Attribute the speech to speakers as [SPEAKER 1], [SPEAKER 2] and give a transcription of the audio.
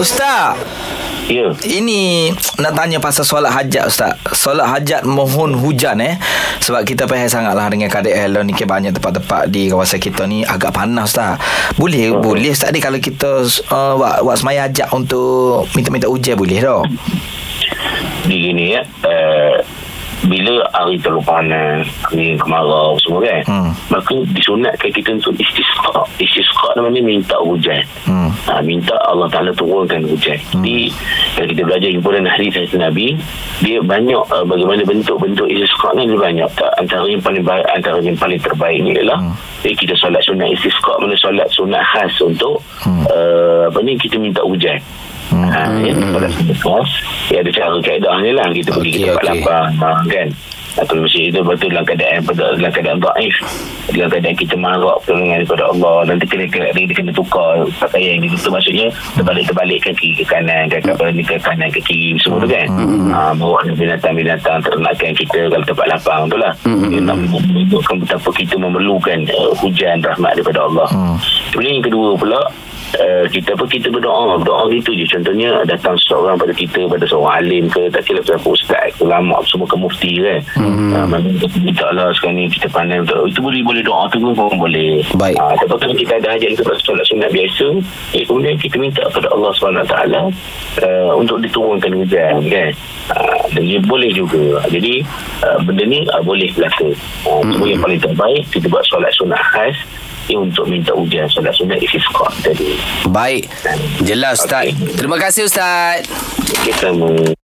[SPEAKER 1] Ustaz
[SPEAKER 2] Ya.
[SPEAKER 1] Ini nak tanya pasal solat hajat Ustaz Solat hajat mohon hujan eh Sebab kita payah sangat lah dengan KDL ni ke banyak tempat-tempat di kawasan kita ni agak panas Ustaz Boleh
[SPEAKER 2] Hmm.
[SPEAKER 1] boleh Ustaz ni kalau kita uh, buat, buat semaya hajat untuk minta-minta hujan boleh tak?
[SPEAKER 2] Di gini ya. Uh, bila hari terlalu panas, kering, kemarau semua kan.
[SPEAKER 1] Hmm.
[SPEAKER 2] Maka disunatkan kita untuk istisqa. Istisqa namanya minta hujan.
[SPEAKER 1] Hmm.
[SPEAKER 2] Ha, minta Allah Ta'ala turunkan hujan. Hmm. Jadi, kalau kita belajar himpunan hadis hadis Nabi, dia banyak uh, bagaimana bentuk-bentuk istisqa ni dia banyak. Tak, antara yang paling baik, antara yang paling terbaik ni adalah hmm. eh, kita solat sunat istisqa, mana solat sunat khas untuk hmm. uh, apa ni, kita minta hujan. Hmm. Ha, ya, pada khas, ya, ada cara kaedah ni lah. Kita pergi
[SPEAKER 1] Okey,
[SPEAKER 2] ke tempat
[SPEAKER 1] okey.
[SPEAKER 2] lapang, ha, kan? Atau masjid itu. Betul dalam keadaan dalam keadaan daif. Dalam keadaan kita marah pertolongan daripada Allah. Nanti kena kena dia kena tukar pakaian gitu tu maksudnya terbalik-terbalikkan kiri ke kanan ke apa ni ke kanan ke kiri semua tu kan. Ha, bawa binatang-binatang ternakan kita kalau tempat lapang tu lah nak menunjukkan betapa kita memerlukan uh, hujan rahmat daripada Allah. Kemudian yang kedua pula Uh, kita apa kita berdoa. Doa gitu je. Contohnya datang seorang pada kita pada seorang alim ke tak kira siapa ustaz ulama semua ke mufti kan. Hmm. uh, kita minta Allah sekarang ni kita pandai untuk itu boleh boleh doa tu pun boleh.
[SPEAKER 1] Baik.
[SPEAKER 2] uh, tapi kalau kita ada hajat kita solat sunat biasa eh, kemudian kita minta kepada Allah SWT uh, untuk diturunkan hujan kan. Uh, dan dia boleh juga. Jadi uh, benda ni uh, boleh berlaku uh, cuma yang paling terbaik kita buat solat sunat khas eh, untuk minta hujan solat sunat istisqa tadi.
[SPEAKER 1] Baik. Jelas Ustaz.
[SPEAKER 2] Okey.
[SPEAKER 1] Terima kasih Ustaz.
[SPEAKER 2] Kita mau